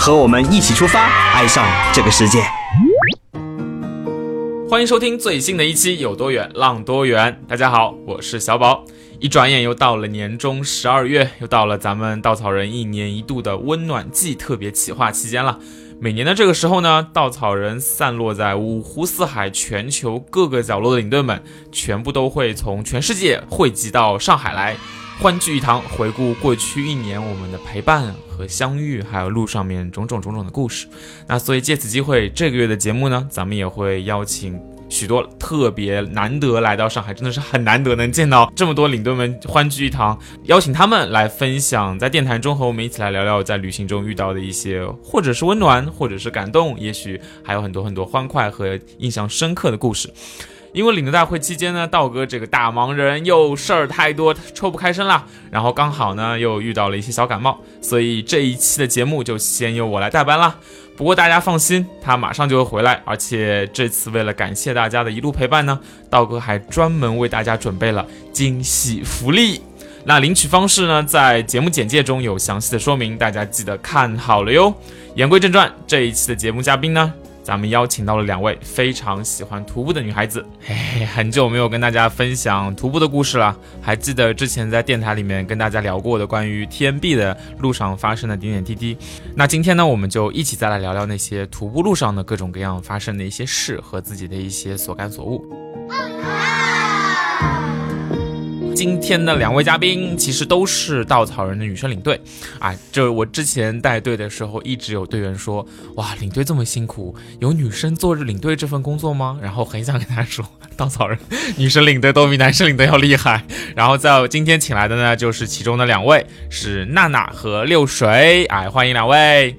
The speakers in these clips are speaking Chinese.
和我们一起出发，爱上这个世界。欢迎收听最新的一期《有多远浪多远》。大家好，我是小宝。一转眼又到了年终十二月，又到了咱们稻草人一年一度的温暖季特别企划期间了。每年的这个时候呢，稻草人散落在五湖四海、全球各个角落的领队们，全部都会从全世界汇集到上海来。欢聚一堂，回顾过去一年我们的陪伴和相遇，还有路上面种种种种的故事。那所以借此机会，这个月的节目呢，咱们也会邀请许多特别难得来到上海，真的是很难得能见到这么多领队们欢聚一堂，邀请他们来分享在电台中和我们一起来聊聊在旅行中遇到的一些，或者是温暖，或者是感动，也许还有很多很多欢快和印象深刻的故事。因为领队大会期间呢，道哥这个大忙人又事儿太多，抽不开身了。然后刚好呢又遇到了一些小感冒，所以这一期的节目就先由我来代班了。不过大家放心，他马上就会回来。而且这次为了感谢大家的一路陪伴呢，道哥还专门为大家准备了惊喜福利。那领取方式呢，在节目简介中有详细的说明，大家记得看好了哟。言归正传，这一期的节目嘉宾呢？咱们邀请到了两位非常喜欢徒步的女孩子，嘿嘿，很久没有跟大家分享徒步的故事了。还记得之前在电台里面跟大家聊过的关于 TMB 的路上发生的点点滴滴。那今天呢，我们就一起再来聊聊那些徒步路上的各种各样发生的一些事和自己的一些所感所悟。今天的两位嘉宾其实都是稻草人的女生领队，啊，这我之前带队的时候一直有队员说，哇，领队这么辛苦，有女生做领队这份工作吗？然后很想跟他说，稻草人女生领队都比男生领队要厉害。然后在今天请来的呢，就是其中的两位是娜娜和六水，哎，欢迎两位。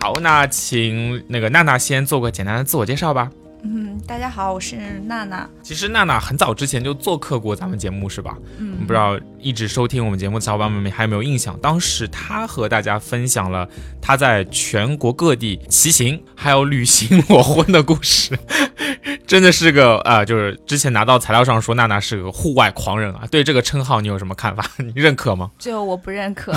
好，那请那个娜娜先做个简单的自我介绍吧。嗯，大家好，我是娜娜。其实娜娜很早之前就做客过咱们节目，是吧？嗯，不知道一直收听我们节目的小伙伴们还有没有印象？当时她和大家分享了她在全国各地骑行还有旅行裸婚的故事。真的是个啊，就是之前拿到材料上说娜娜是个户外狂人啊，对这个称号你有什么看法？你认可吗？就我不认可。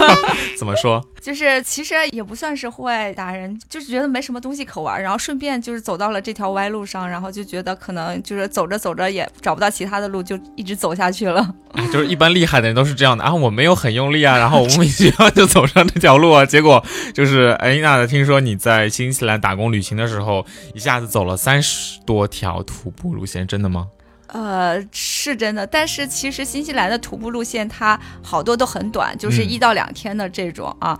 怎么说？就是其实也不算是户外达人，就是觉得没什么东西可玩，然后顺便就是走到了这条歪路上，然后就觉得可能就是走着走着也找不到其他的路，就一直走下去了。就是一般厉害的人都是这样的啊，我没有很用力啊，然后我莫名其妙就走上这条路啊，结果就是哎，娜娜，听说你在新西兰打工旅行的时候，一下子走了三十。多条徒步路线，真的吗？呃，是真的，但是其实新西兰的徒步路线它好多都很短，就是一到两天的这种啊。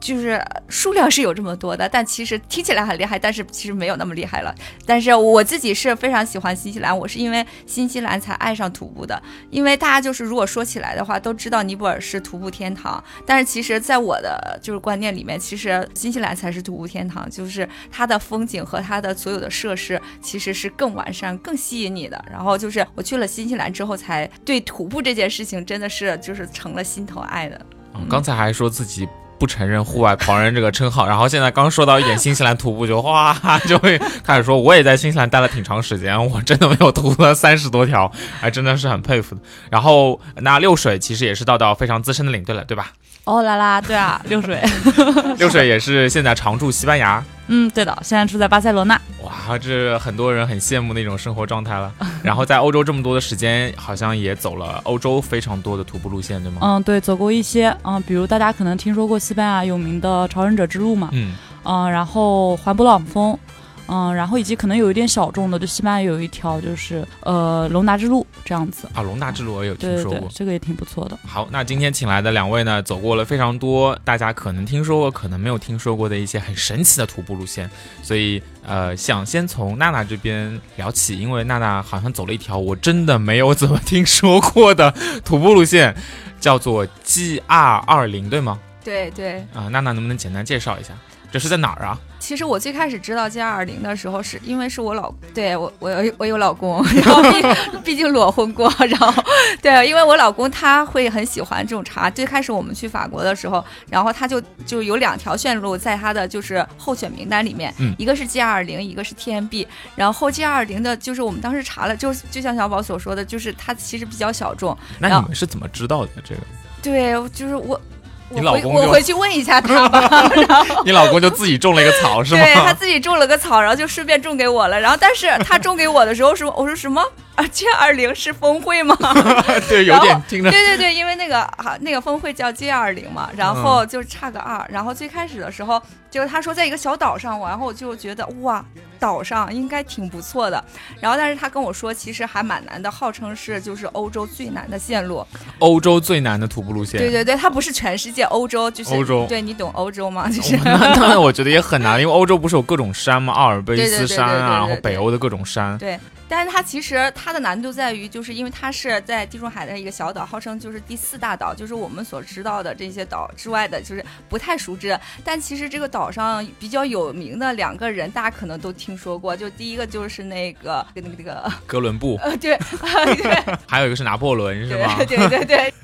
就是数量是有这么多的，但其实听起来很厉害，但是其实没有那么厉害了。但是我自己是非常喜欢新西兰，我是因为新西兰才爱上徒步的。因为大家就是如果说起来的话，都知道尼泊尔是徒步天堂，但是其实在我的就是观念里面，其实新西兰才是徒步天堂，就是它的风景和它的所有的设施其实是更完善、更吸引你的。然后就是我去了新西兰之后，才对徒步这件事情真的是就是成了心头爱的。刚才还说自己。不承认户外狂人这个称号，然后现在刚说到一点新西兰徒步，就哇 就会开始说，我也在新西兰待了挺长时间，我真的没有徒了 三十多条，还真的是很佩服的。然后那六水其实也是到到非常资深的领队了，对吧？哦啦啦，对啊，六水，六水也是现在常驻西班牙。嗯，对的，现在住在巴塞罗那。哇，这很多人很羡慕那种生活状态了。然后在欧洲这么多的时间，好像也走了欧洲非常多的徒步路线，对吗？嗯，对，走过一些。嗯，比如大家可能听说过西班牙有名的朝圣者之路嘛。嗯。嗯，然后环勃朗峰。嗯，然后以及可能有一点小众的，就西班牙有一条就是呃龙达之路这样子啊，龙达之路我有听说过，这个也挺不错的。好，那今天请来的两位呢，走过了非常多大家可能听说过，可能没有听说过的一些很神奇的徒步路线，所以呃想先从娜娜这边聊起，因为娜娜好像走了一条我真的没有怎么听说过的徒步路线，叫做 G R 二零，对吗？对对。啊，娜娜能不能简单介绍一下？这是在哪儿啊？其实我最开始知道 G 二二零的时候，是因为是我老对我我有我有老公，然后毕毕竟裸婚过，然后对，因为我老公他会很喜欢这种茶。最开始我们去法国的时候，然后他就就有两条线路在他的就是候选名单里面，一个是 G 二零，一个是 TMB。然后 G 二零的就是我们当时查了，就就像小宝所说的，就是它其实比较小众。那你们是怎么知道的这个？对，就是我。你老公，我回去问一下他吧。你老公就自己种了一个草是吗？对他自己种了个草，然后就顺便种给我了。然后，但是他种给我的时候说：“我说什么啊？G 二零是峰会吗？” 对，有点听着。对对对，因为那个哈那个峰会叫 G 二零嘛，然后就差个二。然后最开始的时候，就是他说在一个小岛上，然后我就觉得哇。岛上应该挺不错的，然后但是他跟我说，其实还蛮难的，号称是就是欧洲最难的线路，欧洲最难的徒步路线。对对对，它不是全世界，欧洲就是欧洲。对你懂欧洲吗？就是当然，我觉得也很难，因为欧洲不是有各种山吗？阿尔卑斯山啊，然后北欧的各种山。对。但是它其实它的难度在于，就是因为它是在地中海的一个小岛，号称就是第四大岛，就是我们所知道的这些岛之外的，就是不太熟知。但其实这个岛上比较有名的两个人，大家可能都听说过。就第一个就是那个那个那个 哥伦布，呃，对 对，还有一个是拿破仑，是吗？对对对。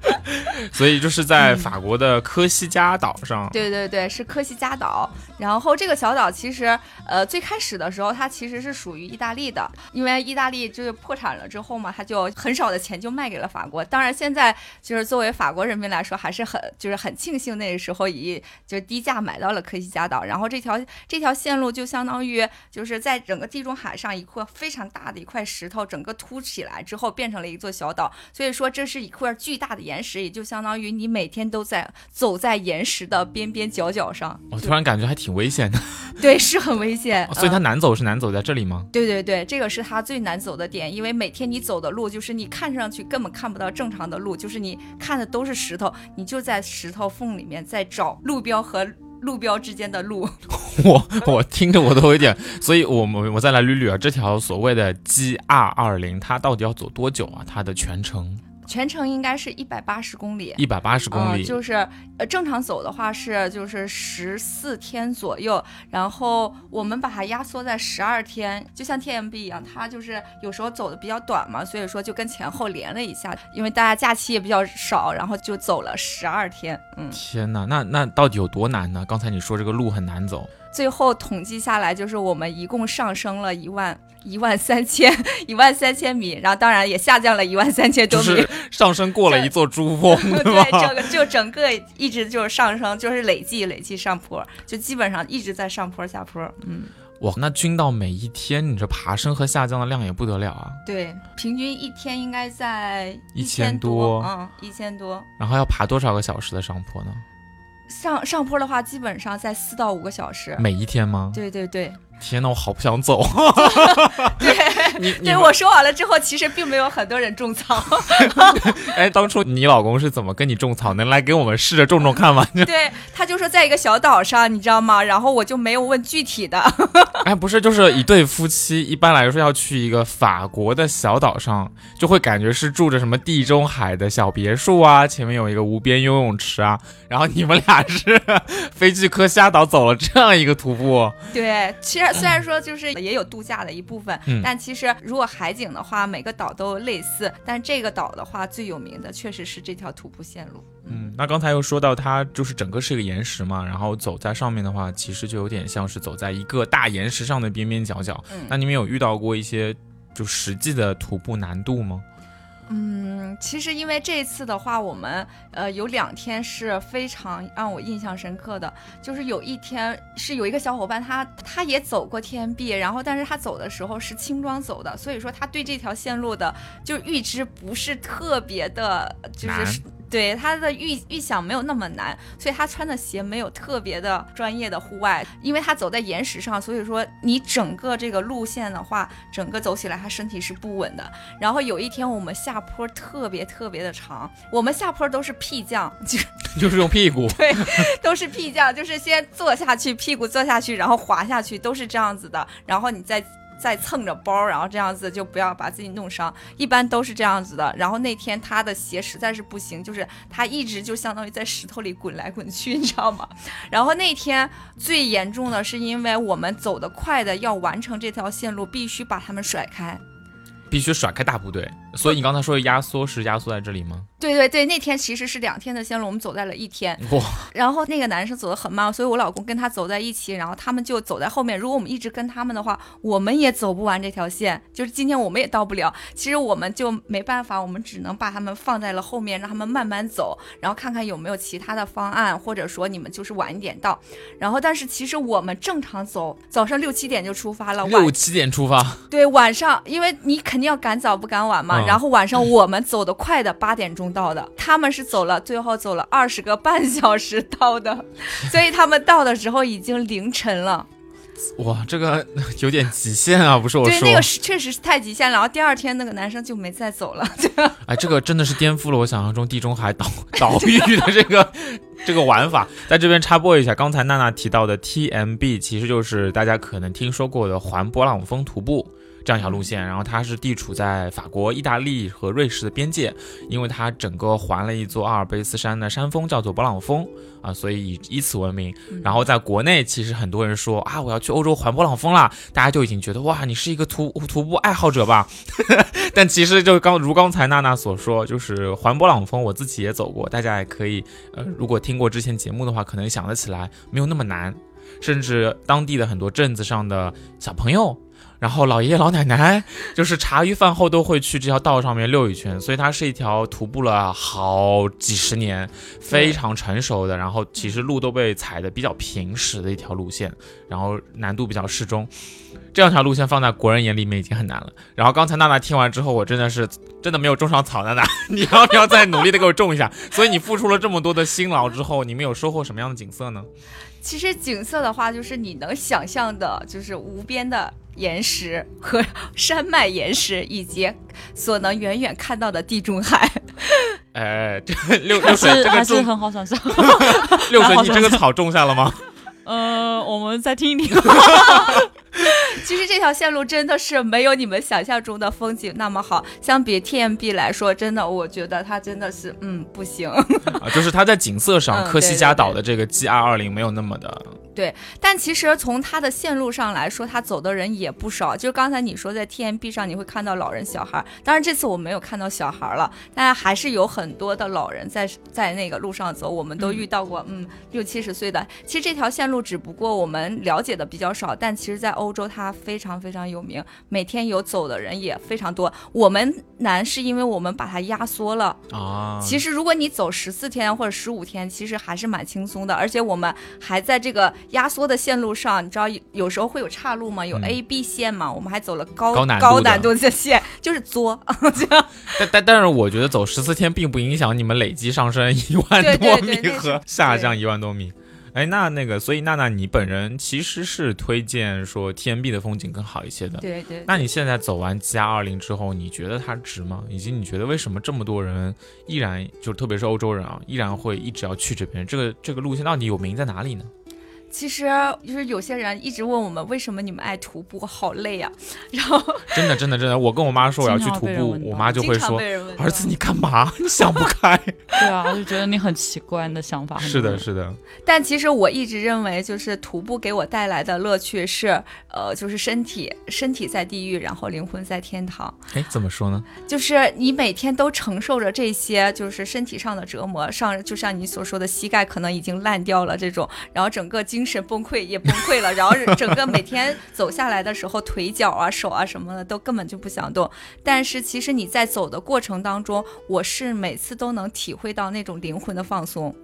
所以就是在法国的科西嘉岛上。对对对，是科西嘉岛。然后这个小岛其实，呃，最开始的时候它其实是属于意大利的，因为意大利就是破产了之后嘛，它就很少的钱就卖给了法国。当然现在就是作为法国人民来说，还是很就是很庆幸那个时候以就是低价买到了科西嘉岛。然后这条这条线路就相当于就是在整个地中海上一块非常大的一块石头，整个凸起来之后变成了一座小岛。所以说这是一块巨大的岩石，也就相当于你每天都在走在岩石的边边角角上。我突然感觉还挺。危险的，对，是很危险。所以它难走是难走在这里吗？对对对，这个是它最难走的点，因为每天你走的路就是你看上去根本看不到正常的路，就是你看的都是石头，你就在石头缝里面在找路标和路标之间的路。我我听着我都有点，所以我们我再来捋捋啊，这条所谓的 G 二二零，它到底要走多久啊？它的全程？全程应该是一百八十公里，一百八十公里，就是呃正常走的话是就是十四天左右，然后我们把它压缩在十二天，就像 T M B 一样，它就是有时候走的比较短嘛，所以说就跟前后连了一下，因为大家假期也比较少，然后就走了十二天。嗯，天哪，那那到底有多难呢？刚才你说这个路很难走。最后统计下来，就是我们一共上升了一万一万三千 一万三千米，然后当然也下降了一万三千多米，上升过了一座珠峰，对，这个就整个一直就是上升，就是累计累计上坡，就基本上一直在上坡下坡。嗯，哇，那均到每一天，你这爬升和下降的量也不得了啊。对，平均一天应该在一千多，嗯，一千多。然后要爬多少个小时的上坡呢？上上坡的话，基本上在四到五个小时。每一天吗？对对对。天呐，我好不想走。对，对我说完了之后，其实并没有很多人种草。哎，当初你老公是怎么跟你种草？能来给我们试着种种看吗？对，他就说在一个小岛上，你知道吗？然后我就没有问具体的。哎，不是，就是一对夫妻，一般来说要去一个法国的小岛上，就会感觉是住着什么地中海的小别墅啊，前面有一个无边游泳池啊。然后你们俩是飞去科虾岛走了这样一个徒步。对，其实。虽然说就是也有度假的一部分，但其实如果海景的话，每个岛都类似。但这个岛的话，最有名的确实是这条徒步线路。嗯，那刚才又说到它就是整个是一个岩石嘛，然后走在上面的话，其实就有点像是走在一个大岩石上的边边角角。那你们有遇到过一些就实际的徒步难度吗？嗯，其实因为这次的话，我们呃有两天是非常让我印象深刻的，就是有一天是有一个小伙伴，他他也走过天壁，然后但是他走的时候是轻装走的，所以说他对这条线路的就预知不是特别的，就是。对他的预预想没有那么难，所以他穿的鞋没有特别的专业的户外，因为他走在岩石上，所以说你整个这个路线的话，整个走起来他身体是不稳的。然后有一天我们下坡特别特别的长，我们下坡都是屁降，就 就是用屁股，对，都是屁降，就是先坐下去，屁股坐下去，然后滑下去，都是这样子的。然后你再。再蹭着包，然后这样子就不要把自己弄伤，一般都是这样子的。然后那天他的鞋实在是不行，就是他一直就相当于在石头里滚来滚去，你知道吗？然后那天最严重的是因为我们走得快的要完成这条线路，必须把他们甩开。必须甩开大部队，所以你刚才说的压缩是压缩在这里吗？对对对，那天其实是两天的线路，我们走在了一天。哇！然后那个男生走得很慢，所以我老公跟他走在一起，然后他们就走在后面。如果我们一直跟他们的话，我们也走不完这条线，就是今天我们也到不了。其实我们就没办法，我们只能把他们放在了后面，让他们慢慢走，然后看看有没有其他的方案，或者说你们就是晚一点到。然后，但是其实我们正常走，早上六七点就出发了。六七点出发？对，晚上，因为你肯定要赶早不赶晚嘛。然后晚上我们走得快的 八点钟到的，他们是走了，最后走了二十个半小时到的，所以他们到的时候已经凌晨了。哇，这个有点极限啊，不是我说。对，那个是确实是太极限了。然后第二天那个男生就没再走了。哎，这个真的是颠覆了我想象中地中海岛岛屿的这个这个玩法。在这边插播一下，刚才娜娜提到的 TMB 其实就是大家可能听说过的环勃朗峰徒步。这样一条路线，然后它是地处在法国、意大利和瑞士的边界，因为它整个环了一座阿尔卑斯山的山峰，叫做勃朗峰啊，所以以以此闻名。然后在国内，其实很多人说啊，我要去欧洲环勃朗峰啦，大家就已经觉得哇，你是一个徒徒步爱好者吧？但其实就刚如刚才娜娜所说，就是环勃朗峰，我自己也走过，大家也可以呃，如果听过之前节目的话，可能想得起来，没有那么难，甚至当地的很多镇子上的小朋友。然后老爷爷老奶奶就是茶余饭后都会去这条道上面溜一圈，所以它是一条徒步了好几十年、非常成熟的，然后其实路都被踩的比较平实的一条路线，然后难度比较适中。这两条路线放在国人眼里面已经很难了。然后刚才娜娜听完之后，我真的是真的没有种上草，娜娜，你要不要再努力的给我种一下？所以你付出了这么多的辛劳之后，你们有收获什么样的景色呢？其实景色的话，就是你能想象的，就是无边的。岩石和 山脉岩石，以及所能远远看到的地中海。哎，这六六水这个是很好想象。六水，你这个草种下了吗？呃，我们再听一听。其实这条线路真的是没有你们想象中的风景那么好，相比 TMB 来说，真的我觉得它真的是嗯不行。啊，就是它在景色上，科西嘉岛的这个 G R 二零没有那么的。对，但其实从它的线路上来说，它走的人也不少。就刚才你说在 TMB 上你会看到老人小孩，当然这次我没有看到小孩了，但还是有很多的老人在在那个路上走，我们都遇到过，嗯，六七十岁的。其实这条线路只不过我们了解的比较少，但其实在欧洲它非常非常有名，每天有走的人也非常多。我们难是因为我们把它压缩了啊。其实如果你走十四天或者十五天，其实还是蛮轻松的，而且我们还在这个。压缩的线路上，你知道有时候会有岔路吗？有 A、B 线嘛？我们还走了高高难度的线，就是作。但但但是，我觉得走十四天并不影响你们累计上升一万多米和下降一万多米。哎，那那个，所以娜娜，你本人其实是推荐说 T M B 的风景更好一些的。对对。那你现在走完 G R 二零之后，你觉得它值吗？以及你觉得为什么这么多人依然就特别是欧洲人啊，依然会一直要去这边？这个这个路线到底有名在哪里呢？其实就是有些人一直问我们为什么你们爱徒步，好累呀。然后真的真的真的，我跟我妈说我要去徒步，我妈就会说：“儿子，你干嘛？你想不开。”对啊，就觉得你很奇怪，的想法。是的，是的。但其实我一直认为，就是徒步给我带来的乐趣是，呃，就是身体身体在地狱，然后灵魂在天堂。哎，怎么说呢？就是你每天都承受着这些，就是身体上的折磨，上就像你所说的，膝盖可能已经烂掉了这种，然后整个精。神崩溃也崩溃了，然后整个每天走下来的时候，腿脚啊、手啊什么的都根本就不想动。但是其实你在走的过程当中，我是每次都能体会到那种灵魂的放松。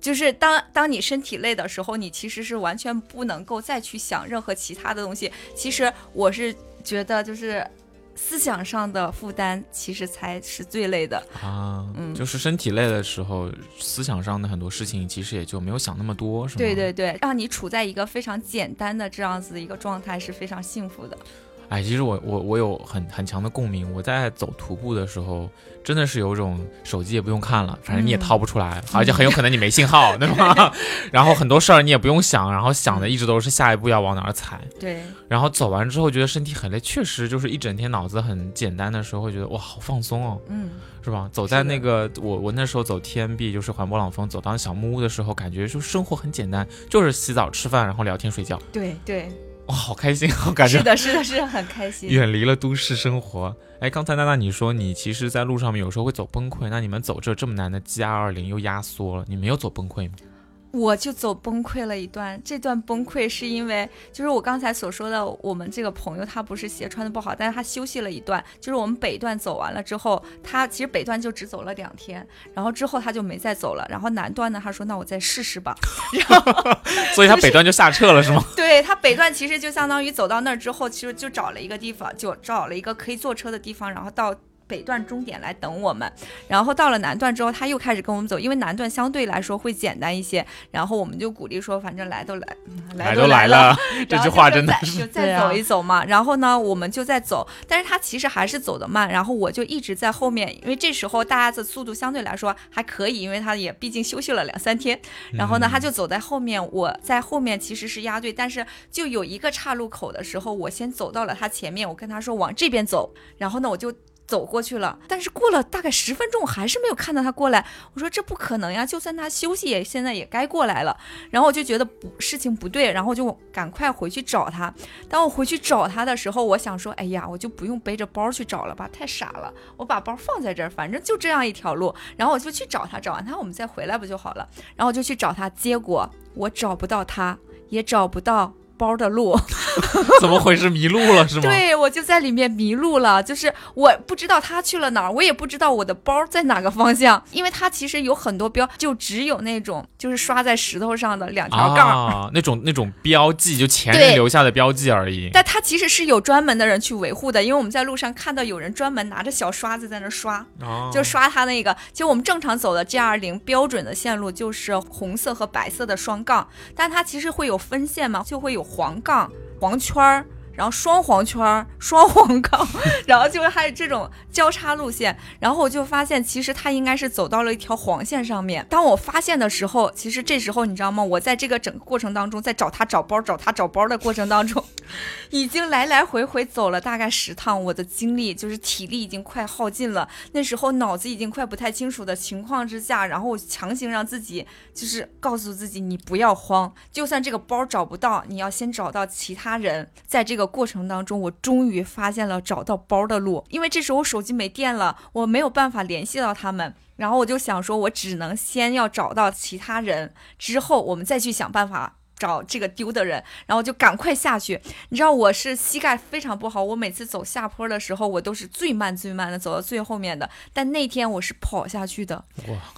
就是当当你身体累的时候，你其实是完全不能够再去想任何其他的东西。其实我是觉得就是。思想上的负担其实才是最累的啊，嗯，就是身体累的时候，思想上的很多事情其实也就没有想那么多，是吗？对对对，让你处在一个非常简单的这样子的一个状态是非常幸福的。哎，其实我我我有很很强的共鸣。我在走徒步的时候，真的是有种手机也不用看了，反正你也掏不出来，而且很有可能你没信号，对吧？然后很多事儿你也不用想，然后想的一直都是下一步要往哪儿踩。对。然后走完之后觉得身体很累，确实就是一整天脑子很简单的时候，会觉得哇好放松哦，嗯，是吧？走在那个我我那时候走 TMB，就是环勃朗峰，走到小木屋的时候，感觉就生活很简单，就是洗澡、吃饭，然后聊天、睡觉。对对。哇，好开心，好感觉是的，是的，是很开心。远离了都市生活。哎，刚才娜娜你说你其实，在路上面有时候会走崩溃，那你们走这这么难的 G R 二零又压缩了，你没有走崩溃吗？我就走崩溃了一段，这段崩溃是因为，就是我刚才所说的，我们这个朋友他不是鞋穿的不好，但是他休息了一段，就是我们北段走完了之后，他其实北段就只走了两天，然后之后他就没再走了，然后南段呢，他说那我再试试吧，然后，所以他北段就下撤了是吗？对他北段其实就相当于走到那儿之后，其实就找了一个地方，就找了一个可以坐车的地方，然后到。北段终点来等我们，然后到了南段之后，他又开始跟我们走，因为南段相对来说会简单一些。然后我们就鼓励说，反正来都来，来都来了，这句话真的是就再走一走嘛。然后呢，我们就在走，但是他其实还是走得慢。然后我就一直在后面，因为这时候大家的速度相对来说还可以，因为他也毕竟休息了两三天。然后呢，他就走在后面，我在后面其实是压队，但是就有一个岔路口的时候，我先走到了他前面，我跟他说往这边走。然后呢，我就。走过去了，但是过了大概十分钟，我还是没有看到他过来。我说这不可能呀，就算他休息也现在也该过来了。然后我就觉得不事情不对，然后就赶快回去找他。当我回去找他的时候，我想说，哎呀，我就不用背着包去找了吧，太傻了。我把包放在这儿，反正就这样一条路。然后我就去找他，找完他我们再回来不就好了？然后我就去找他，结果我找不到他，也找不到。包的路，怎么回事？迷路了是吗？对，我就在里面迷路了，就是我不知道他去了哪儿，我也不知道我的包在哪个方向，因为它其实有很多标，就只有那种就是刷在石头上的两条杠，那种那种标记，就前人留下的标记而已。但它其实是有专门的人去维护的，因为我们在路上看到有人专门拿着小刷子在那刷，就刷它那个。其实我们正常走的 G 二零标准的线路就是红色和白色的双杠，但它其实会有分线嘛，就会有。黄杠、黄圈儿，然后双黄圈、双黄杠，然后就是还有这种交叉路线。然后我就发现，其实他应该是走到了一条黄线上面。当我发现的时候，其实这时候你知道吗？我在这个整个过程当中，在找他找包、找他找包的过程当中。已经来来回回走了大概十趟，我的精力就是体力已经快耗尽了。那时候脑子已经快不太清楚的情况之下，然后我强行让自己就是告诉自己，你不要慌，就算这个包找不到，你要先找到其他人。在这个过程当中，我终于发现了找到包的路，因为这时候手机没电了，我没有办法联系到他们。然后我就想说，我只能先要找到其他人，之后我们再去想办法。找这个丢的人，然后就赶快下去。你知道我是膝盖非常不好，我每次走下坡的时候，我都是最慢最慢的走到最后面的。但那天我是跑下去的，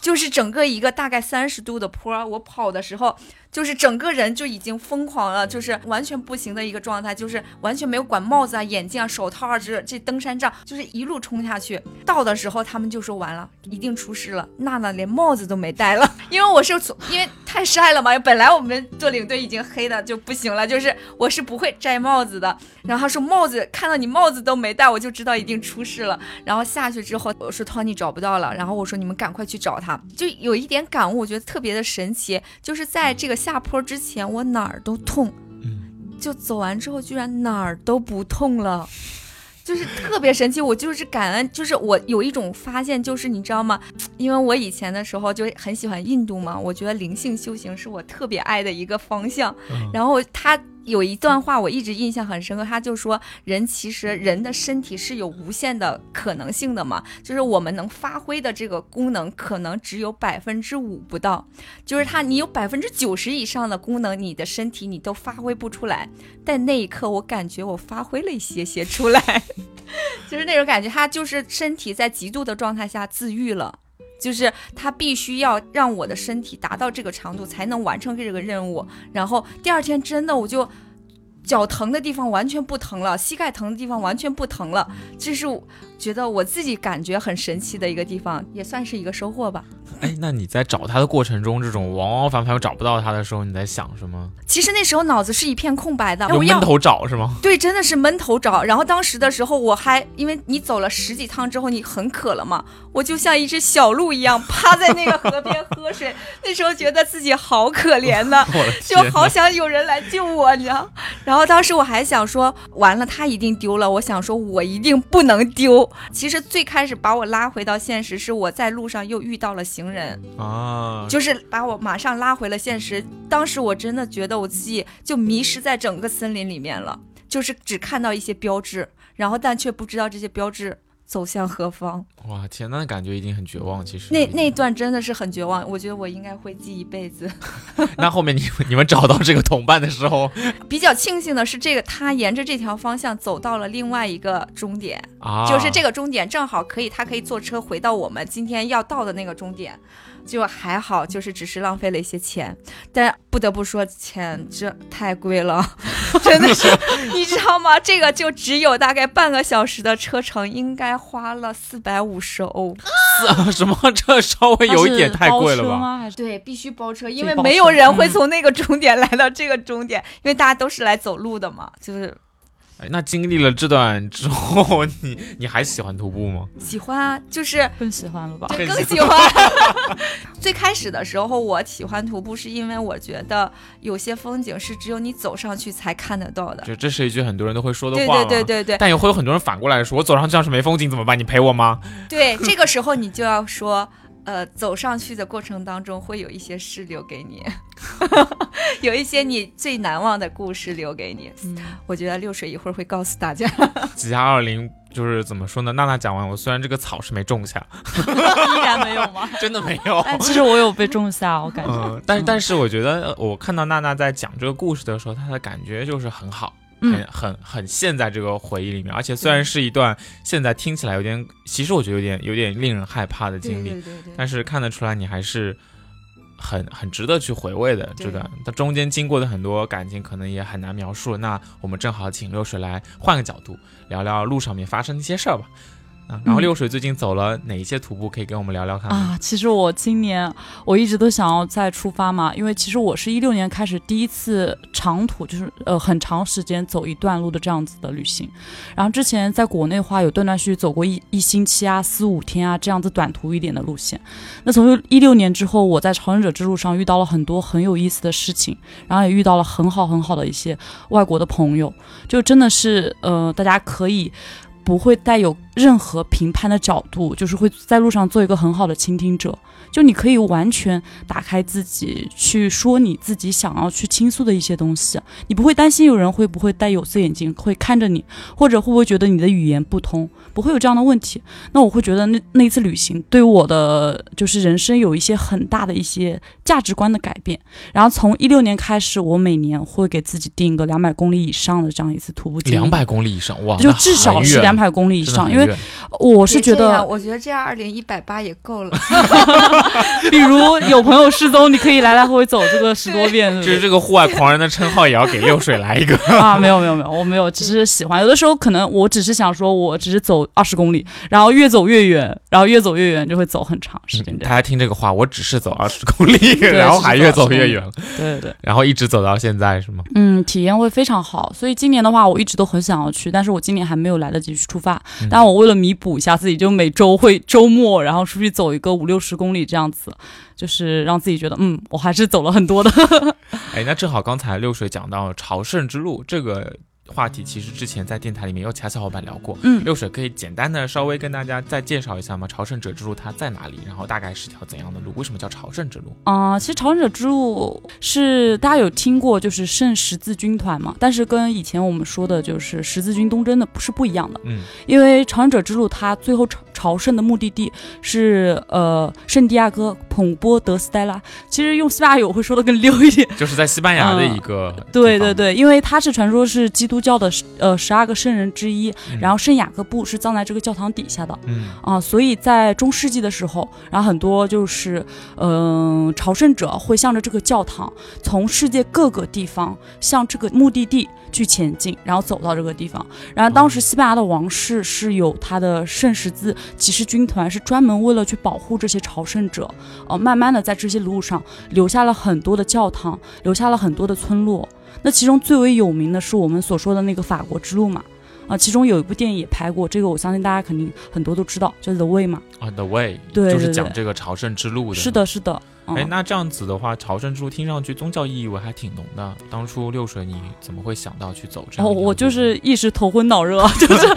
就是整个一个大概三十度的坡，我跑的时候。就是整个人就已经疯狂了，就是完全不行的一个状态，就是完全没有管帽子啊、眼镜啊、手套啊，这这登山杖，就是一路冲下去。到的时候他们就说完了，一定出事了。娜娜连帽子都没戴了，因为我是从因为太晒了嘛，本来我们做领队已经黑的就不行了，就是我是不会摘帽子的。然后他说帽子看到你帽子都没戴，我就知道一定出事了。然后下去之后，我说 Tony 找不到了，然后我说你们赶快去找他。就有一点感悟，我觉得特别的神奇，就是在这个。下坡之前我哪儿都痛，就走完之后居然哪儿都不痛了，就是特别神奇。我就是感恩，就是我有一种发现，就是你知道吗？因为我以前的时候就很喜欢印度嘛，我觉得灵性修行是我特别爱的一个方向，然后他。有一段话我一直印象很深刻，他就说人其实人的身体是有无限的可能性的嘛，就是我们能发挥的这个功能可能只有百分之五不到，就是他你有百分之九十以上的功能，你的身体你都发挥不出来。但那一刻我感觉我发挥了一些些出来，就是那种感觉，他就是身体在极度的状态下自愈了。就是他必须要让我的身体达到这个长度，才能完成这个任务。然后第二天真的我就脚疼的地方完全不疼了，膝盖疼的地方完全不疼了。这是觉得我自己感觉很神奇的一个地方，也算是一个收获吧。哎，那你在找他的过程中，这种往往返返又找不到他的时候，你在想什么？其实那时候脑子是一片空白的，有闷头找是吗？对，真的是闷头找。然后当时的时候，我还因为你走了十几趟之后，你很渴了嘛，我就像一只小鹿一样趴在那个河边喝水。那时候觉得自己好可怜呢，就好想有人来救我，你知道？然后当时我还想说，完了他一定丢了，我想说我一定不能丢。其实最开始把我拉回到现实，是我在路上又遇到了行人啊，就是把我马上拉回了现实。当时我真的觉得我自己就迷失在整个森林里面了，就是只看到一些标志，然后但却不知道这些标志。走向何方？哇天，那感觉一定很绝望。其实那那段真的是很绝望，我觉得我应该会记一辈子。那后面你你们找到这个同伴的时候，比较庆幸的是，这个他沿着这条方向走到了另外一个终点啊，就是这个终点正好可以，他可以坐车回到我们今天要到的那个终点。就还好，就是只是浪费了一些钱，但不得不说，钱这太贵了，真的是，你知道吗？这个就只有大概半个小时的车程，应该花了四百五十欧。四什么？这稍微有一点太贵了吧？对，必须包车，因为没有人会从那个终点来到这个终点，因为大家都是来走路的嘛，就是。哎，那经历了这段之后，你你还喜欢徒步吗？喜欢啊，就是更喜欢了吧？更喜欢。最开始的时候，我喜欢徒步，是因为我觉得有些风景是只有你走上去才看得到的。就这是一句很多人都会说的话。对对对对对。但也会有很多人反过来说：“我走上去要是没风景怎么办？你陪我吗？”对，这个时候你就要说。呃，走上去的过程当中会有一些事留给你，有一些你最难忘的故事留给你。嗯，我觉得六水一会儿会告诉大家。几加二零就是怎么说呢？娜娜讲完，我虽然这个草是没种下，依然没有吗？真的没有。其实我有被种下，我感觉。但但是我觉得，我看到娜娜在讲这个故事的时候，她的感觉就是很好。很很很陷在这个回忆里面，而且虽然是一段现在听起来有点，其实我觉得有点有点令人害怕的经历，但是看得出来你还是很很值得去回味的这段。它中间经过的很多感情可能也很难描述。那我们正好请六水来换个角度聊聊路上面发生的一些事儿吧。啊，然后六水最近走了哪一些徒步？可以跟我们聊聊看啊。其实我今年我一直都想要再出发嘛，因为其实我是一六年开始第一次长途，就是呃很长时间走一段路的这样子的旅行。然后之前在国内的话有断断续续走过一一星期啊、四五天啊这样子短途一点的路线。那从一六年之后，我在朝圣者之路上遇到了很多很有意思的事情，然后也遇到了很好很好的一些外国的朋友，就真的是呃大家可以。不会带有任何评判的角度，就是会在路上做一个很好的倾听者。就你可以完全打开自己去说你自己想要去倾诉的一些东西，你不会担心有人会不会戴有色眼镜会看着你，或者会不会觉得你的语言不通，不会有这样的问题。那我会觉得那那一次旅行对我的就是人生有一些很大的一些价值观的改变。然后从一六年开始，我每年会给自己定一个两百公里以上的这样一次徒步。两百公里以上哇，就至少是两百公里以上，因为我是觉得，我觉得这样二零一百八也够了。比如有朋友失踪，你可以来来回回走这个十多遍。就是这个户外狂人的称号，也要给六水来一个 啊！没有没有没有，我没有，只是喜欢。有的时候可能我只是想说，我只是走二十公里，然后越走越远，然后越走越远就会走很长时间。大家听这个话，我只是走二十公里，然后还越走越远了。对对对，然后一直走到现在是吗？嗯，体验会非常好。所以今年的话，我一直都很想要去，但是我今年还没有来得及去出发。但我为了弥补补一下自己，就每周会周末然后出去走一个五六十公里这样子。就是让自己觉得，嗯，我还是走了很多的。哎，那正好刚才六水讲到朝圣之路这个。话题其实之前在电台里面有其他小伙伴聊过，嗯，六水可以简单的稍微跟大家再介绍一下吗？朝圣者之路它在哪里？然后大概是条怎样的路？为什么叫朝圣之路？啊，其实朝圣者之路是大家有听过，就是圣十字军团嘛，但是跟以前我们说的就是十字军东征的不是不一样的，嗯，因为朝圣者之路它最后朝朝圣的目的地是呃圣地亚哥蓬波德斯戴拉，其实用西班牙语会说的更溜一点，就是在西班牙的一个，对对对，因为它是传说是基督。教的呃十二个圣人之一，然后圣雅各布是葬在这个教堂底下的，嗯啊，所以在中世纪的时候，然后很多就是嗯朝圣者会向着这个教堂，从世界各个地方向这个目的地。去前进，然后走到这个地方。然后当时西班牙的王室是有他的圣十字骑士军团，是专门为了去保护这些朝圣者。呃，慢慢的在这些路上留下了很多的教堂，留下了很多的村落。那其中最为有名的是我们所说的那个法国之路嘛。啊，其中有一部电影也拍过，这个我相信大家肯定很多都知道，就是 The Way 嘛。啊，The Way，对，就是讲这个朝圣之路的。是的，是的。哎，那这样子的话，朝圣之路听上去宗教意味还挺浓的。当初六水你怎么会想到去走这样？哦，我就是一时头昏脑热，就是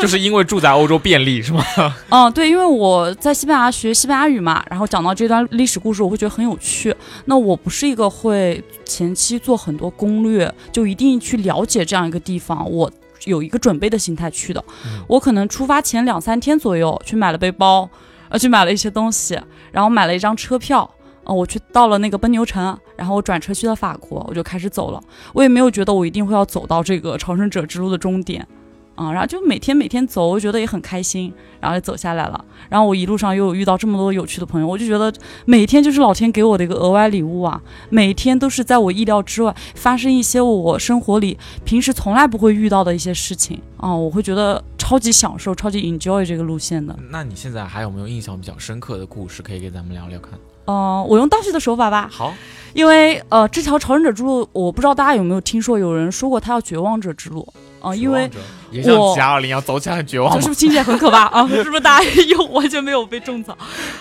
就是因为住在欧洲便利是吗？嗯，对，因为我在西班牙学西班牙语嘛，然后讲到这段历史故事，我会觉得很有趣。那我不是一个会前期做很多攻略，就一定去了解这样一个地方，我有一个准备的心态去的。我可能出发前两三天左右去买了背包，呃，去买了一些东西，然后买了一张车票。哦，我去到了那个奔牛城，然后我转车去了法国，我就开始走了。我也没有觉得我一定会要走到这个朝圣者之路的终点，啊，然后就每天每天走，我觉得也很开心，然后就走下来了。然后我一路上又有遇到这么多有趣的朋友，我就觉得每天就是老天给我的一个额外礼物啊！每天都是在我意料之外发生一些我生活里平时从来不会遇到的一些事情啊，我会觉得超级享受、超级 enjoy 这个路线的。那你现在还有没有印象比较深刻的故事可以给咱们聊聊看？嗯，我用倒叙的手法吧。好，因为呃，这条朝圣者之路，我不知道大家有没有听说，有人说过他要绝望者之路啊，因为也像 G 二零一样走起来很绝望，是不是听起来很可怕 啊？是不是大家又完全没有被种草？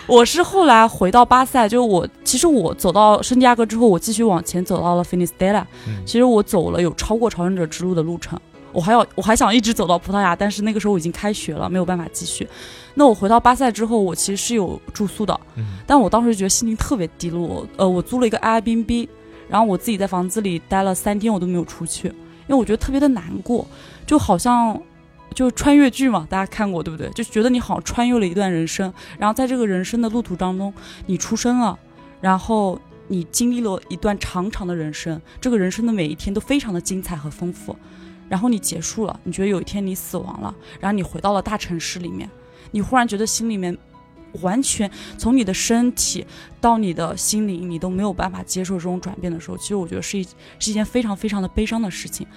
我是后来回到巴塞，就是我其实我走到圣地亚哥之后，我继续往前走到了 Finistera，其实我走了有超过朝圣者之路的路程。我还要，我还想一直走到葡萄牙，但是那个时候已经开学了，没有办法继续。那我回到巴塞之后，我其实是有住宿的，但我当时觉得心情特别低落。呃，我租了一个 Airbnb，然后我自己在房子里待了三天，我都没有出去，因为我觉得特别的难过，就好像就穿越剧嘛，大家看过对不对？就觉得你好像穿越了一段人生，然后在这个人生的路途当中，你出生了，然后你经历了一段长长的人生，这个人生的每一天都非常的精彩和丰富。然后你结束了，你觉得有一天你死亡了，然后你回到了大城市里面，你忽然觉得心里面完全从你的身体到你的心灵，你都没有办法接受这种转变的时候，其实我觉得是一是一件非常非常的悲伤的事情。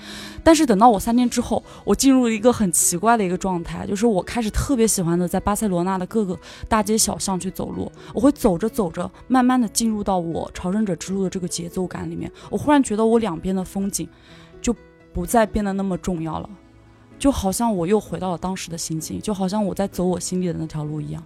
但是等到我三天之后，我进入了一个很奇怪的一个状态，就是我开始特别喜欢的在巴塞罗那的各个大街小巷去走路，我会走着走着，慢慢的进入到我朝圣者之路的这个节奏感里面，我忽然觉得我两边的风景。不再变得那么重要了，就好像我又回到了当时的心情，就好像我在走我心里的那条路一样。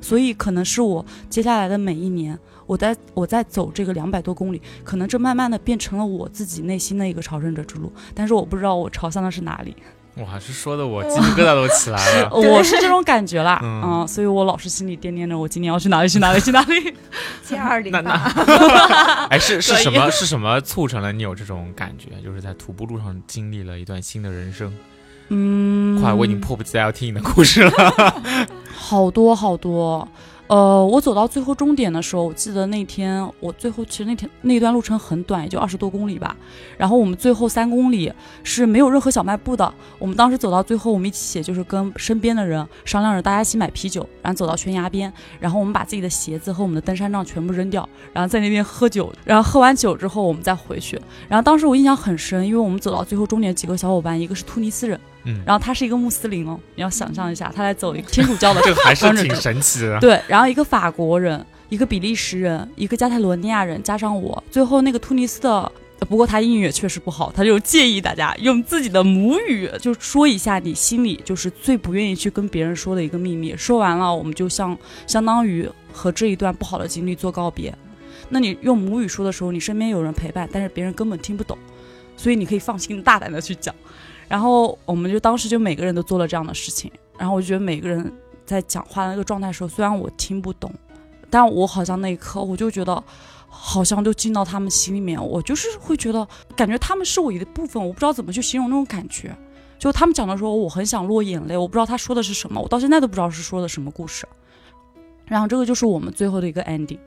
所以可能是我接下来的每一年，我在我在走这个两百多公里，可能这慢慢的变成了我自己内心的一个朝圣者之路。但是我不知道我朝向的是哪里。哇，是说的我鸡皮疙瘩都起来了。我是这种感觉啦，嗯，所以我老是心里惦念着，我今年要去哪里去哪里去哪里。七二零。那那，哎，是是什么是什么促成了你有这种感觉？就是在徒步路上经历了一段新的人生。嗯，快，我已经迫不及待要听你的故事了。好多好多。呃，我走到最后终点的时候，我记得那天我最后其实那天那段路程很短，也就二十多公里吧。然后我们最后三公里是没有任何小卖部的。我们当时走到最后，我们一起就是跟身边的人商量着，大家一起买啤酒，然后走到悬崖边，然后我们把自己的鞋子和我们的登山杖全部扔掉，然后在那边喝酒。然后喝完酒之后，我们再回去。然后当时我印象很深，因为我们走到最后终点，几个小伙伴，一个是突尼斯人。然后他是一个穆斯林哦，你要想象一下，他来走一个天主教的，这个还是挺神奇的。对，然后一个法国人，一个比利时人，一个加泰罗尼亚人，加上我，最后那个突尼斯的，不过他英语也确实不好，他就建议大家用自己的母语就说一下你心里就是最不愿意去跟别人说的一个秘密。说完了，我们就像相当于和这一段不好的经历做告别。那你用母语说的时候，你身边有人陪伴，但是别人根本听不懂，所以你可以放心大胆的去讲。然后我们就当时就每个人都做了这样的事情，然后我就觉得每个人在讲话的那个状态时候，虽然我听不懂，但我好像那一刻我就觉得，好像就进到他们心里面，我就是会觉得感觉他们是我一部分，我不知道怎么去形容那种感觉。就他们讲的时候，我很想落眼泪，我不知道他说的是什么，我到现在都不知道是说的什么故事。然后这个就是我们最后的一个 ending。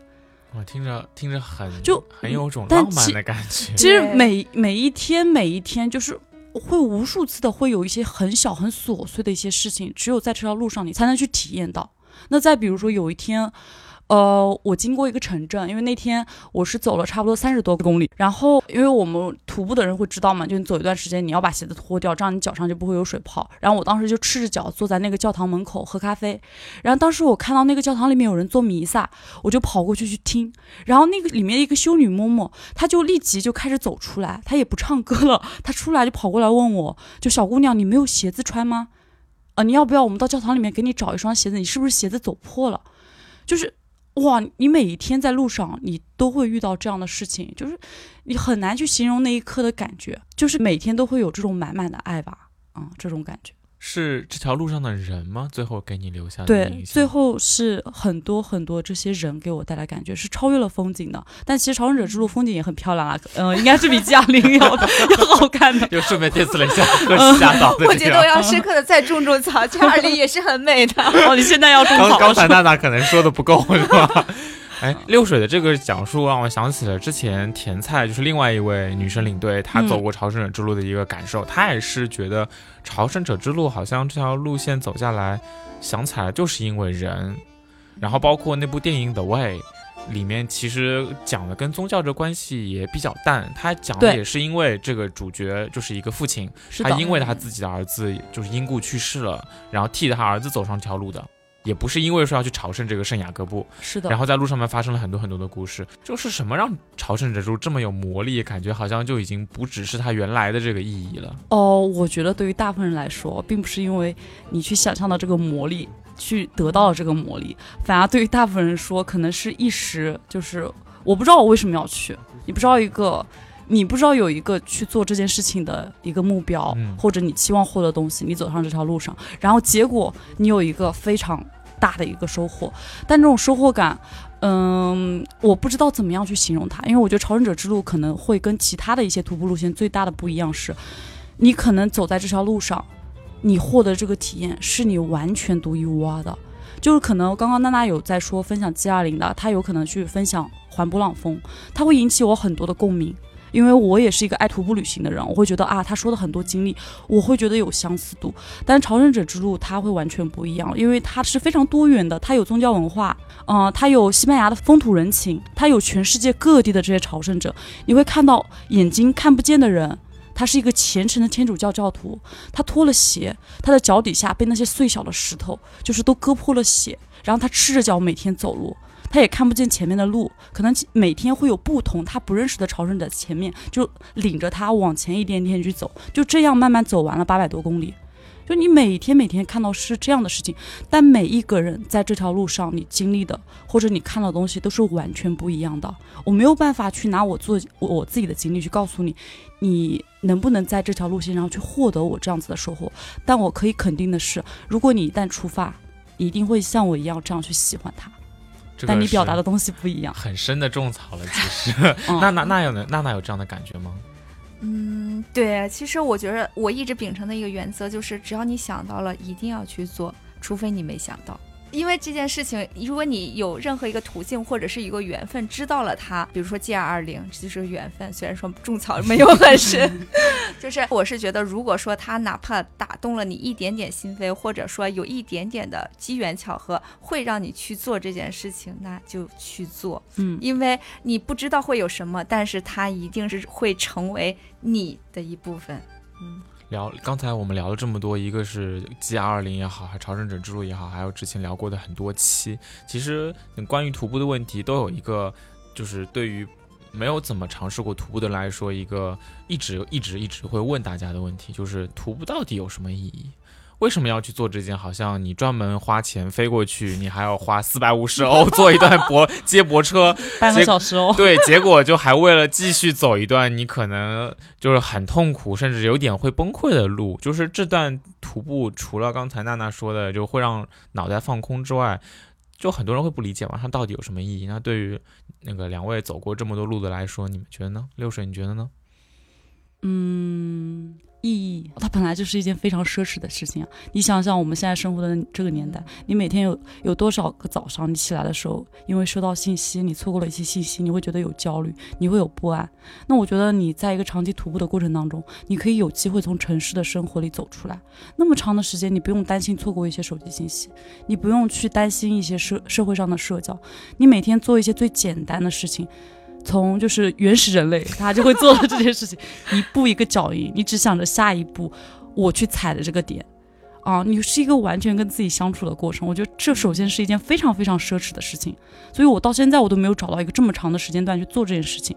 我听着听着很就很有种浪漫的感觉。其实每每一天每一天就是。会无数次的会有一些很小很琐碎的一些事情，只有在这条路上你才能去体验到。那再比如说有一天，呃，我经过一个城镇，因为那天我是走了差不多三十多公里，然后因为我们徒步的人会知道嘛，就你走一段时间，你要把鞋子脱掉，这样你脚上就不会有水泡。然后我当时就赤着脚坐在那个教堂门口喝咖啡，然后当时我看到那个教堂里面有人做弥撒，我就跑过去去听，然后那个里面一个修女嬷嬷，她就立即就开始走出来，她也不唱歌了，她出来就跑过来问我，就小姑娘，你没有鞋子穿吗？啊，你要不要我们到教堂里面给你找一双鞋子？你是不是鞋子走破了？就是。哇，你每一天在路上，你都会遇到这样的事情，就是你很难去形容那一刻的感觉，就是每天都会有这种满满的爱吧，啊，这种感觉。是这条路上的人吗？最后给你留下的对，最后是很多很多这些人给我带来感觉，是超越了风景的。但其实朝圣者之路风景也很漂亮啊，嗯，应该是比 G 二零要要好看的。就顺便 diss 了一下河西大道。我觉得我要深刻的再种种草，G 二零也是很美的。哦，你现在要种草？刚才娜娜可能说的不够，是吧？哎，六水的这个讲述让我想起了之前甜菜，就是另外一位女生领队，她走过朝圣者之路的一个感受。她也是觉得朝圣者之路好像这条路线走下来，想起来就是因为人。然后包括那部电影《The Way》里面，其实讲的跟宗教这关系也比较淡。他讲的也是因为这个主角就是一个父亲，他因为他自己的儿子就是因故去世了，然后替他儿子走上这条路的。也不是因为说要去朝圣这个圣雅各布，是的。然后在路上面发生了很多很多的故事，就是什么让朝圣者路这么有魔力，感觉好像就已经不只是它原来的这个意义了。哦，我觉得对于大部分人来说，并不是因为你去想象的这个魔力，去得到了这个魔力，反而对于大部分人说，可能是一时，就是我不知道我为什么要去，你不知道一个，你不知道有一个去做这件事情的一个目标，或者你期望获得东西，你走上这条路上，然后结果你有一个非常。大的一个收获，但这种收获感，嗯，我不知道怎么样去形容它，因为我觉得朝圣者之路可能会跟其他的一些徒步路线最大的不一样是，你可能走在这条路上，你获得这个体验是你完全独一无二的，就是可能刚刚娜娜有在说分享 G 二零的，她有可能去分享环勃朗峰，它会引起我很多的共鸣。因为我也是一个爱徒步旅行的人，我会觉得啊，他说的很多经历，我会觉得有相似度。但是朝圣者之路它会完全不一样，因为它是非常多元的，它有宗教文化，嗯，它有西班牙的风土人情，它有全世界各地的这些朝圣者。你会看到眼睛看不见的人，他是一个虔诚的天主教教徒，他脱了鞋，他的脚底下被那些碎小的石头就是都割破了血，然后他赤着脚每天走路。他也看不见前面的路，可能每天会有不同他不认识的朝圣者前面就领着他往前一点点去走，就这样慢慢走完了八百多公里。就你每天每天看到是这样的事情，但每一个人在这条路上你经历的或者你看到的东西都是完全不一样的。我没有办法去拿我做我自己的经历去告诉你，你能不能在这条路线上去获得我这样子的收获。但我可以肯定的是，如果你一旦出发，一定会像我一样这样去喜欢它。但你表达的东西不一样，很深的种草了。其实，娜娜那有呢？娜娜有这样的感觉吗？嗯，对。其实我觉得我一直秉承的一个原则就是，只要你想到了，一定要去做，除非你没想到。因为这件事情，如果你有任何一个途径或者是一个缘分知道了它，比如说 G 二二零，这就是缘分。虽然说种草没有很深，就是我是觉得，如果说它哪怕打动了你一点点心扉，或者说有一点点的机缘巧合，会让你去做这件事情，那就去做。嗯，因为你不知道会有什么，但是它一定是会成为你的一部分。嗯。聊刚才我们聊了这么多，一个是 G 二零也好，还朝圣者之路也好，还有之前聊过的很多期，其实关于徒步的问题都有一个，就是对于没有怎么尝试过徒步的来说，一个一直一直一直会问大家的问题，就是徒步到底有什么意义？为什么要去做这件？好像你专门花钱飞过去，你还要花四百五十欧 坐一段驳接驳车，半个小时哦。对，结果就还为了继续走一段你可能就是很痛苦，甚至有点会崩溃的路。就是这段徒步，除了刚才娜娜说的就会让脑袋放空之外，就很多人会不理解，它到底有什么意义？那对于那个两位走过这么多路的来说，你们觉得呢？六水，你觉得呢？嗯。意义，它本来就是一件非常奢侈的事情啊！你想想，我们现在生活的这个年代，你每天有有多少个早上，你起来的时候，因为收到信息，你错过了一些信息，你会觉得有焦虑，你会有不安。那我觉得你在一个长期徒步的过程当中，你可以有机会从城市的生活里走出来。那么长的时间，你不用担心错过一些手机信息，你不用去担心一些社社会上的社交，你每天做一些最简单的事情。从就是原始人类，他就会做了这件事情，一步一个脚印，你只想着下一步我去踩的这个点。啊，你是一个完全跟自己相处的过程，我觉得这首先是一件非常非常奢侈的事情，所以我到现在我都没有找到一个这么长的时间段去做这件事情。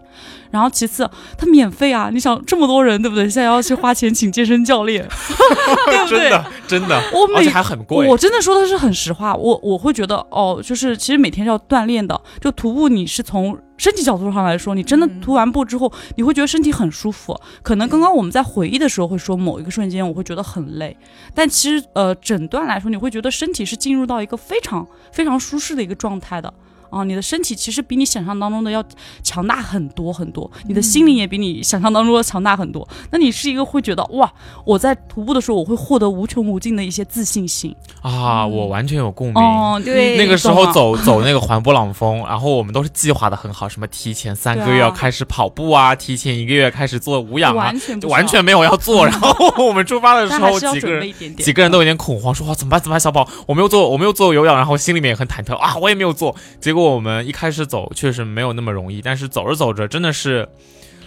然后其次，它免费啊，你想这么多人对不对？现在要去花钱请健身教练，对不对？真的真的，我而且还很贵。我真的说的是很实话，我我会觉得哦，就是其实每天要锻炼的，就徒步你是从。身体角度上来说，你真的涂完布之后，你会觉得身体很舒服。可能刚刚我们在回忆的时候会说某一个瞬间我会觉得很累，但其实呃诊断来说，你会觉得身体是进入到一个非常非常舒适的一个状态的。啊，你的身体其实比你想象当中的要强大很多很多，你的心灵也比你想象当中的强大很多。那你是一个会觉得哇，我在徒步的时候我会获得无穷无尽的一些自信心啊，我完全有共鸣。哦，对，那个时候走走那个环勃朗峰，然后我们都是计划的很好，什么提前三个月要开始跑步啊，提前一个月开始做无氧啊，就完全没有要做。然后我们出发的时候，几个人几个人都有点恐慌，说哇怎么办怎么办？小宝，我没有做，我没有做有氧，然后心里面也很忐忑啊，我也没有做，结果。我们一开始走确实没有那么容易，但是走着走着真的是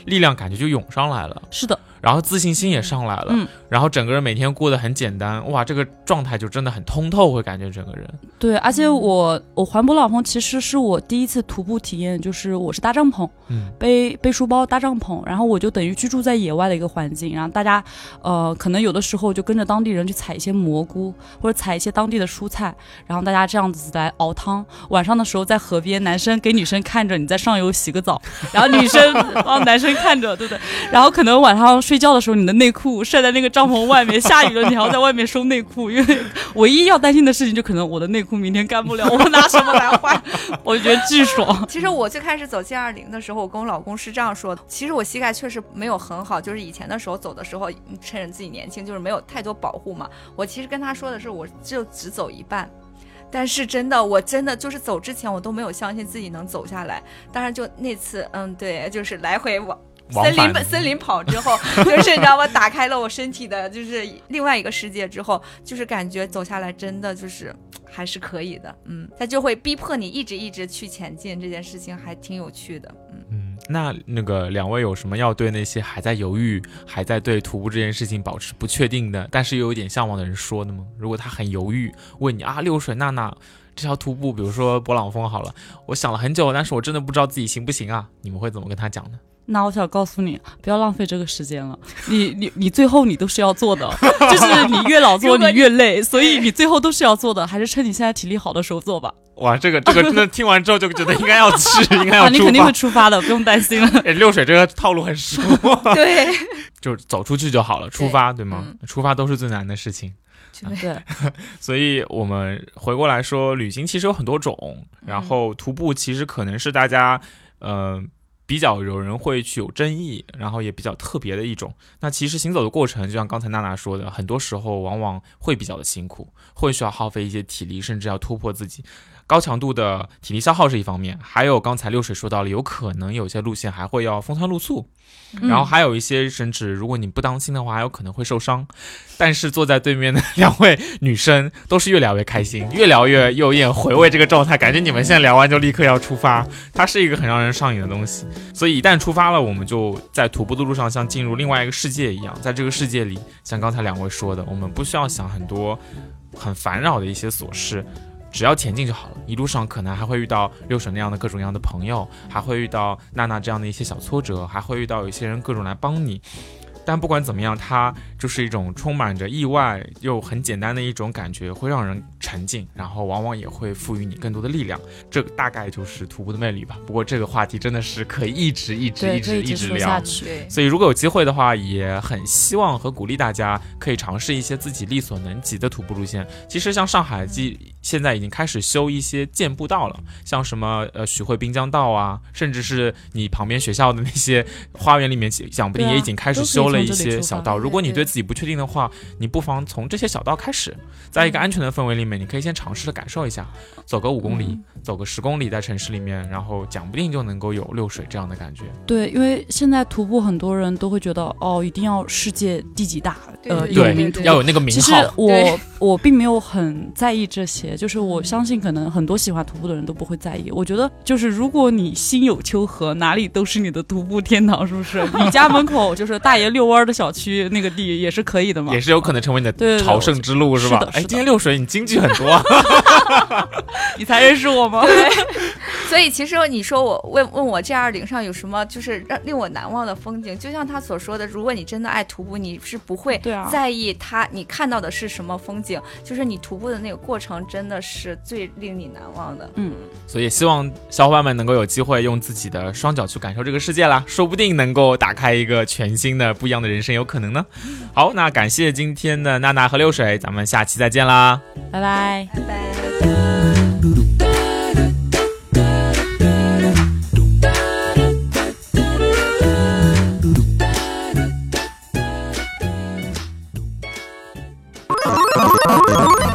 力量感觉就涌上来了。是的。然后自信心也上来了，嗯，然后整个人每天过得很简单，哇，这个状态就真的很通透，会感觉整个人。对，而且我我环博老峰其实是我第一次徒步体验，就是我是搭帐篷，嗯，背背书包搭帐篷，然后我就等于居住在野外的一个环境，然后大家呃可能有的时候就跟着当地人去采一些蘑菇或者采一些当地的蔬菜，然后大家这样子来熬汤，晚上的时候在河边，男生给女生看着你在上游洗个澡，然后女生帮 男生看着，对不对？然后可能晚上。睡睡觉的时候，你的内裤晒在那个帐篷外面，下雨了，你还要在外面收内裤，因为唯一要担心的事情就可能我的内裤明天干不了，我拿什么来换？我觉得巨爽。其实我最开始走 G 二零的时候，我跟我老公是这样说的：，其实我膝盖确实没有很好，就是以前的时候走的时候，趁着自己年轻，就是没有太多保护嘛。我其实跟他说的是，我就只走一半，但是真的，我真的就是走之前我都没有相信自己能走下来。当然，就那次，嗯，对，就是来回往。森林森林跑之后，就是你知道吗？打开了我身体的，就是另外一个世界之后，就是感觉走下来真的就是还是可以的，嗯，它就会逼迫你一直一直去前进，这件事情还挺有趣的，嗯嗯。那那个两位有什么要对那些还在犹豫、还在对徒步这件事情保持不确定的，但是又有点向往的人说的吗？如果他很犹豫，问你啊，六水娜娜这条徒步，比如说勃朗峰好了，我想了很久，但是我真的不知道自己行不行啊？你们会怎么跟他讲呢？那我想告诉你，不要浪费这个时间了。你你你最后你都是要做的，就是你越老做你越累，所以你最后都是要做的，还是趁你现在体力好的时候做吧。哇，这个这个真的听完之后就觉得应该要去，应该要。你肯定会出发的，不用担心了。六水这个套路很熟，对，就走出去就好了，出发对吗？出发都是最难的事情。对，所以我们回过来说，旅行其实有很多种，然后徒步其实可能是大家嗯。比较有人会去有争议，然后也比较特别的一种。那其实行走的过程，就像刚才娜娜说的，很多时候往往会比较的辛苦，会需要耗费一些体力，甚至要突破自己。高强度的体力消耗是一方面，还有刚才六水说到了，有可能有些路线还会要风餐露宿，然后还有一些甚至如果你不当心的话，还有可能会受伤。但是坐在对面的两位女生都是越聊越开心，越聊越又艳，回味这个状态，感觉你们现在聊完就立刻要出发，它是一个很让人上瘾的东西。所以一旦出发了，我们就在徒步的路上像进入另外一个世界一样，在这个世界里，像刚才两位说的，我们不需要想很多很烦扰的一些琐事。只要前进就好了，一路上可能还会遇到六婶那样的各种各样的朋友，还会遇到娜娜这样的一些小挫折，还会遇到有些人各种来帮你。但不管怎么样，它就是一种充满着意外又很简单的一种感觉，会让人沉静，然后往往也会赋予你更多的力量。这大概就是徒步的魅力吧。不过这个话题真的是可以一直一直一直一直聊下去，所以如果有机会的话，也很希望和鼓励大家可以尝试一些自己力所能及的徒步路线。其实像上海，即现在已经开始修一些健步道了，像什么呃徐汇滨江道啊，甚至是你旁边学校的那些花园里面，讲不定也已经开始修了。了一些小道。如果你对自己不确定的话，你不妨从这些小道开始，在一个安全的氛围里面，你可以先尝试着感受一下，走个五公里，走个十公里，在城市里面，然后讲不定就能够有六水这样的感觉。对，因为现在徒步很多人都会觉得，哦，一定要世界第几大，呃，有名，要有那个名号。其实我我并没有很在意这些，就是我相信可能很多喜欢徒步的人都不会在意。我觉得就是如果你心有丘壑，哪里都是你的徒步天堂，是不是？你家门口就是大爷遛弯的小区，那个地也是可以的嘛，也是有可能成为你的朝圣之路，是吧？哎，今天六水你经济很多，你才认识我吗？对。所以其实你说我问问我 G 二零上有什么就是让令我难忘的风景，就像他所说的，如果你真的爱徒步，你是不会在意他你看到的是什么风景，就是你徒步的那个过程真的是最令你难忘的。嗯，所以希望小伙伴们能够有机会用自己的双脚去感受这个世界啦，说不定能够打开一个全新的不一样的人生，有可能呢。好，那感谢今天的娜娜和六水，咱们下期再见啦，拜拜拜拜。